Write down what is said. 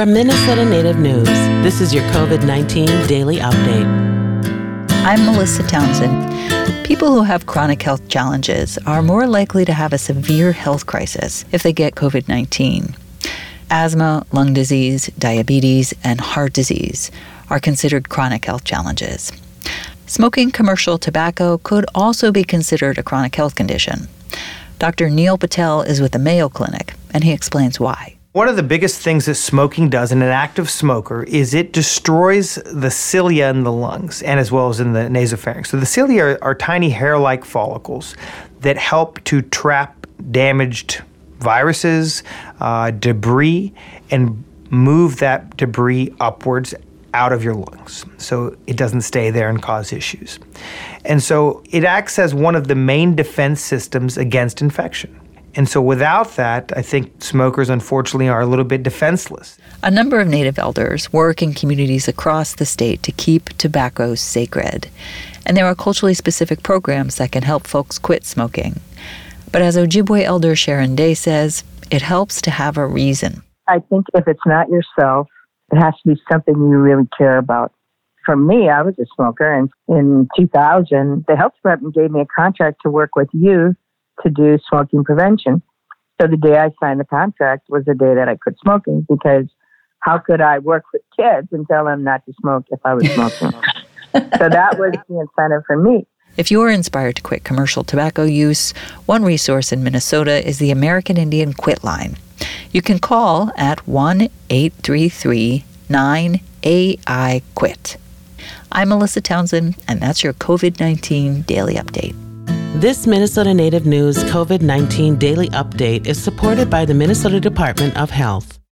From Minnesota Native News, this is your COVID 19 daily update. I'm Melissa Townsend. People who have chronic health challenges are more likely to have a severe health crisis if they get COVID 19. Asthma, lung disease, diabetes, and heart disease are considered chronic health challenges. Smoking commercial tobacco could also be considered a chronic health condition. Dr. Neil Patel is with the Mayo Clinic, and he explains why. One of the biggest things that smoking does in an active smoker is it destroys the cilia in the lungs and as well as in the nasopharynx. So the cilia are, are tiny hair-like follicles that help to trap damaged viruses, uh, debris, and move that debris upwards out of your lungs so it doesn't stay there and cause issues. And so it acts as one of the main defense systems against infection. And so without that, I think smokers unfortunately are a little bit defenseless. A number of Native elders work in communities across the state to keep tobacco sacred. And there are culturally specific programs that can help folks quit smoking. But as Ojibwe elder Sharon Day says, it helps to have a reason. I think if it's not yourself, it has to be something you really care about. For me, I was a smoker, and in 2000, the health department gave me a contract to work with youth to do smoking prevention. So the day I signed the contract was the day that I quit smoking because how could I work with kids and tell them not to smoke if I was smoking? so that was the incentive for me. If you're inspired to quit commercial tobacco use, one resource in Minnesota is the American Indian Quit Line. You can call at 1 833 9 AI Quit. I'm Melissa Townsend, and that's your COVID 19 daily update. This Minnesota Native News COVID 19 daily update is supported by the Minnesota Department of Health.